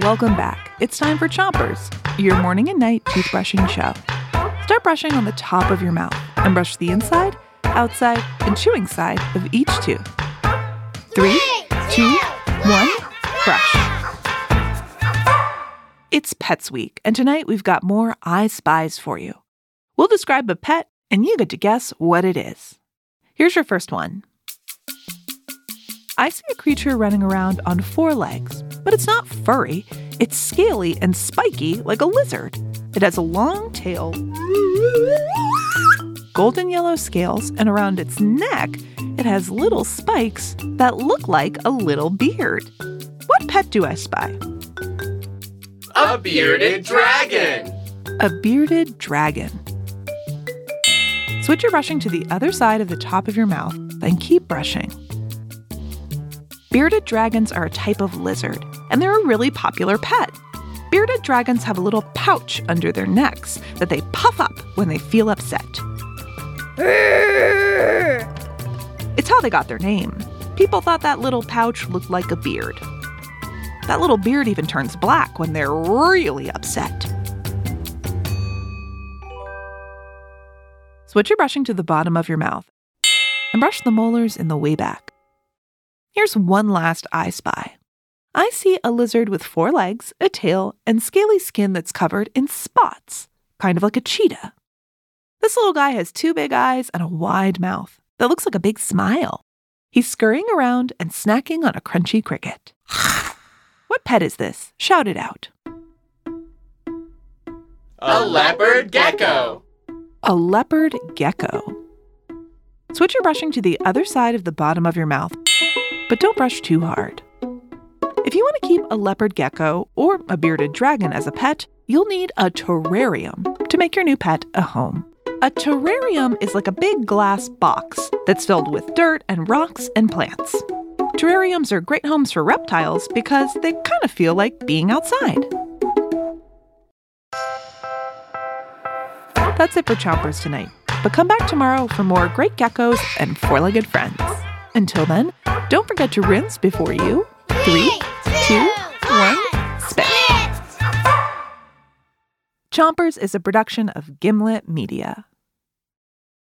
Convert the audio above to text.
Welcome back. It's time for Chompers, your morning and night toothbrushing show. Start brushing on the top of your mouth and brush the inside, outside, and chewing side of each tooth. Three, two, one, brush. It's Pets Week, and tonight we've got more I Spies for you. We'll describe a pet, and you get to guess what it is. Here's your first one. I see a creature running around on four legs, but it's not furry. It's scaly and spiky like a lizard. It has a long tail, golden yellow scales, and around its neck, it has little spikes that look like a little beard. What pet do I spy? A bearded dragon! A bearded dragon. Switch your brushing to the other side of the top of your mouth, then keep brushing. Bearded dragons are a type of lizard, and they're a really popular pet. Bearded dragons have a little pouch under their necks that they puff up when they feel upset. It's how they got their name. People thought that little pouch looked like a beard. That little beard even turns black when they're really upset. Switch your brushing to the bottom of your mouth and brush the molars in the way back. Here's one last I spy. I see a lizard with four legs, a tail, and scaly skin that's covered in spots, kind of like a cheetah. This little guy has two big eyes and a wide mouth that looks like a big smile. He's scurrying around and snacking on a crunchy cricket. what pet is this? Shout it out. A leopard gecko! A leopard gecko. Switch your brushing to the other side of the bottom of your mouth, but don't brush too hard. If you want to keep a leopard gecko or a bearded dragon as a pet, you'll need a terrarium to make your new pet a home. A terrarium is like a big glass box that's filled with dirt and rocks and plants. Terrariums are great homes for reptiles because they kind of feel like being outside. That's it for Chompers tonight. But come back tomorrow for more great geckos and four legged friends. Until then, don't forget to rinse before you. Three, two, one, spit. Chompers is a production of Gimlet Media.